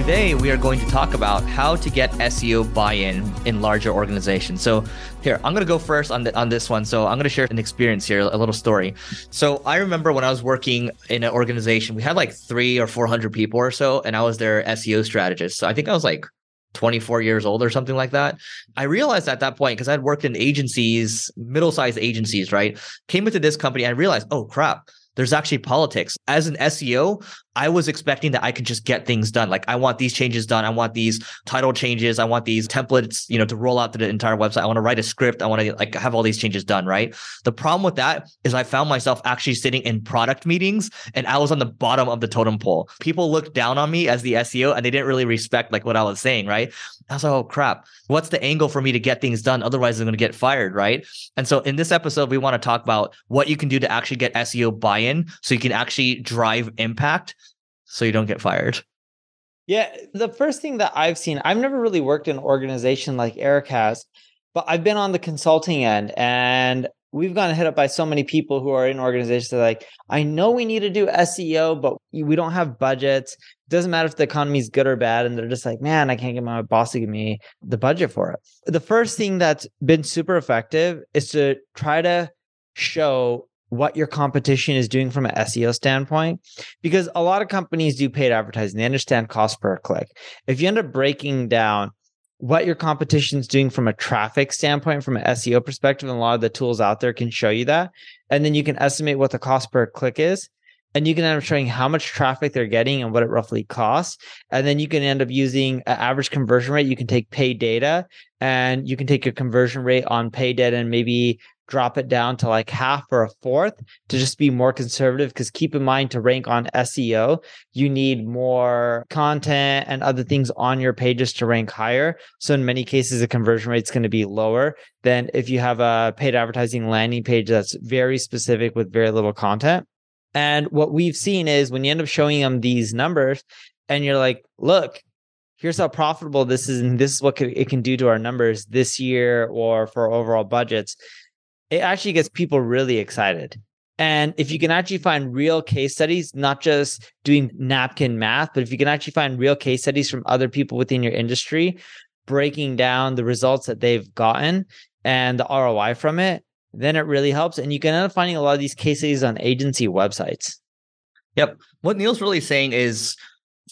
Today, we are going to talk about how to get SEO buy-in in larger organizations. So, here I'm going to go first on the, on this one. So, I'm going to share an experience here, a little story. So, I remember when I was working in an organization, we had like three or four hundred people or so, and I was their SEO strategist. So, I think I was like 24 years old or something like that. I realized at that point because I'd worked in agencies, middle-sized agencies, right? Came into this company, I realized, oh crap there's actually politics. As an SEO, I was expecting that I could just get things done. Like I want these changes done. I want these title changes. I want these templates, you know, to roll out to the entire website. I want to write a script. I want to like have all these changes done, right? The problem with that is I found myself actually sitting in product meetings and I was on the bottom of the totem pole. People looked down on me as the SEO and they didn't really respect like what I was saying, right? I was like, oh crap, what's the angle for me to get things done? Otherwise, I'm going to get fired, right? And so in this episode, we want to talk about what you can do to actually get SEO buy-in so you can actually drive impact so you don't get fired. Yeah, the first thing that I've seen, I've never really worked in an organization like Eric has, but I've been on the consulting end and we've gotten hit up by so many people who are in organizations that are like, I know we need to do SEO, but we don't have budgets. It doesn't matter if the economy is good or bad. And they're just like, man, I can't get my boss to give me the budget for it. The first thing that's been super effective is to try to show what your competition is doing from an SEO standpoint. Because a lot of companies do paid advertising, they understand cost per click. If you end up breaking down what your competition is doing from a traffic standpoint, from an SEO perspective, and a lot of the tools out there can show you that. And then you can estimate what the cost per click is. And you can end up showing how much traffic they're getting and what it roughly costs. And then you can end up using an average conversion rate. You can take paid data and you can take your conversion rate on paid data and maybe drop it down to like half or a fourth to just be more conservative. Because keep in mind, to rank on SEO, you need more content and other things on your pages to rank higher. So, in many cases, the conversion rate is going to be lower than if you have a paid advertising landing page that's very specific with very little content. And what we've seen is when you end up showing them these numbers and you're like, look, here's how profitable this is and this is what it can do to our numbers this year or for overall budgets it actually gets people really excited. And if you can actually find real case studies, not just doing napkin math, but if you can actually find real case studies from other people within your industry, breaking down the results that they've gotten and the ROI from it, then it really helps. And you can end up finding a lot of these case studies on agency websites. Yep. What Neil's really saying is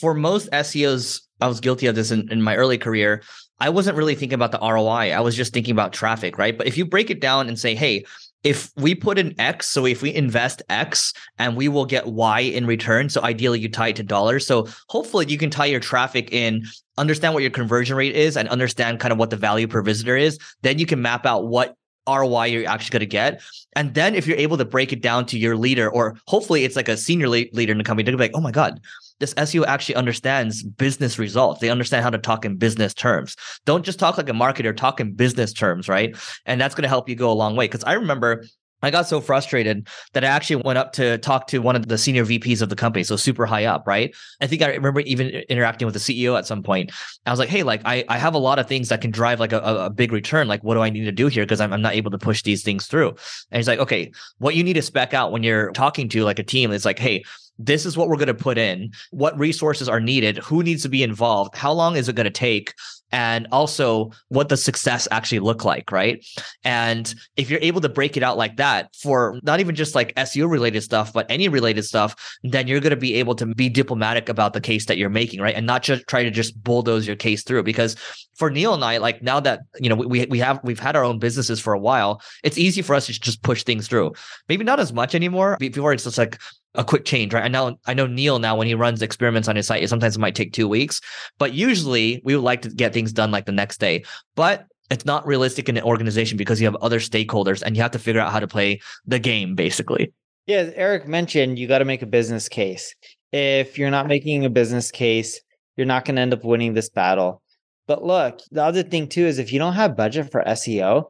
for most SEOs, I was guilty of this in, in my early career. I wasn't really thinking about the ROI. I was just thinking about traffic, right? But if you break it down and say, hey, if we put in X, so if we invest X and we will get Y in return. So ideally you tie it to dollars. So hopefully you can tie your traffic in, understand what your conversion rate is and understand kind of what the value per visitor is. Then you can map out what ROI you're actually going to get. And then if you're able to break it down to your leader, or hopefully it's like a senior leader in the company, they're be like, oh my God, this SEO actually understands business results. They understand how to talk in business terms. Don't just talk like a marketer, talk in business terms, right? And that's going to help you go a long way. Because I remember I got so frustrated that I actually went up to talk to one of the senior VPs of the company, so super high up, right? I think I remember even interacting with the CEO at some point. I was like, "Hey, like I, I have a lot of things that can drive like a, a big return. Like, what do I need to do here? Because I'm, I'm not able to push these things through." And he's like, "Okay, what you need to spec out when you're talking to like a team is like, hey, this is what we're going to put in what resources are needed who needs to be involved how long is it going to take and also what the success actually look like right? And if you're able to break it out like that for not even just like seo related stuff but any related stuff then you're going to be able to be diplomatic about the case that you're making right? And not just try to just bulldoze your case through because for neil and i like now that you know we, we have we've had our own businesses for a while it's easy for us to just push things through. Maybe not as much anymore before it's just like a quick change, right? I know I know Neil now when he runs experiments on his site, sometimes it might take two weeks, but usually we would like to get things done like the next day. But it's not realistic in an organization because you have other stakeholders and you have to figure out how to play the game basically. Yeah, as Eric mentioned, you got to make a business case. If you're not making a business case, you're not going to end up winning this battle. But look, the other thing too is if you don't have budget for SEO,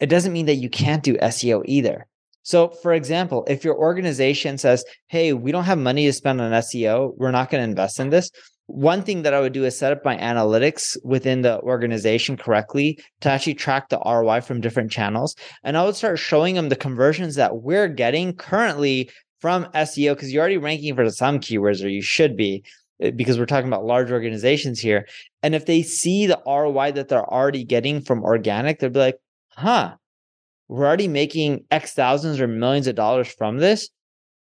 it doesn't mean that you can't do SEO either. So, for example, if your organization says, Hey, we don't have money to spend on SEO, we're not going to invest in this. One thing that I would do is set up my analytics within the organization correctly to actually track the ROI from different channels. And I would start showing them the conversions that we're getting currently from SEO because you're already ranking for some keywords, or you should be, eh, because we're talking about large organizations here. And if they see the ROI that they're already getting from organic, they'll be like, huh, we're already making X thousands or millions of dollars from this.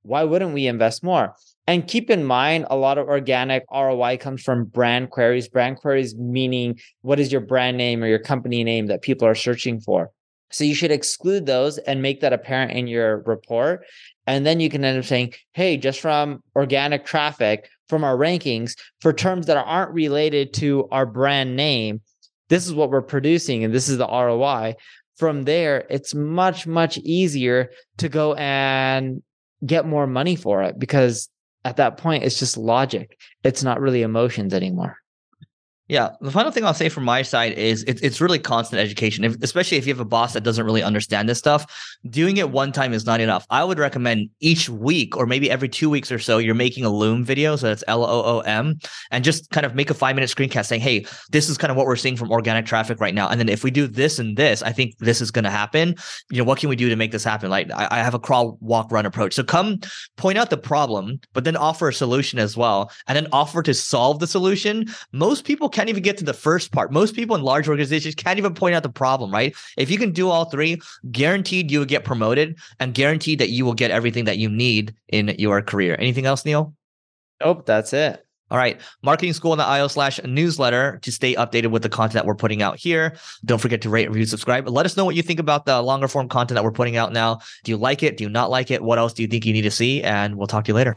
Why wouldn't we invest more? And keep in mind, a lot of organic ROI comes from brand queries. Brand queries meaning what is your brand name or your company name that people are searching for. So you should exclude those and make that apparent in your report. And then you can end up saying, hey, just from organic traffic, from our rankings, for terms that aren't related to our brand name, this is what we're producing and this is the ROI. From there, it's much, much easier to go and get more money for it because at that point it's just logic. It's not really emotions anymore yeah, the final thing I'll say from my side is it's it's really constant education, if, especially if you have a boss that doesn't really understand this stuff. Doing it one time is not enough. I would recommend each week or maybe every two weeks or so, you're making a Loom video, so that's L O O M, and just kind of make a five minute screencast saying, "Hey, this is kind of what we're seeing from organic traffic right now, and then if we do this and this, I think this is going to happen. You know, what can we do to make this happen? Like I, I have a crawl, walk, run approach. So come point out the problem, but then offer a solution as well, and then offer to solve the solution. Most people can't even get to the first part. Most people in large organizations can't even point out the problem, right? If you can do all three, guaranteed you will get promoted and guaranteed that you will get everything that you need in your career. Anything else, Neil? Nope, that's it. All right. Marketing school on the IO slash newsletter to stay updated with the content that we're putting out here. Don't forget to rate, review, subscribe. Let us know what you think about the longer form content that we're putting out now. Do you like it? Do you not like it? What else do you think you need to see? And we'll talk to you later.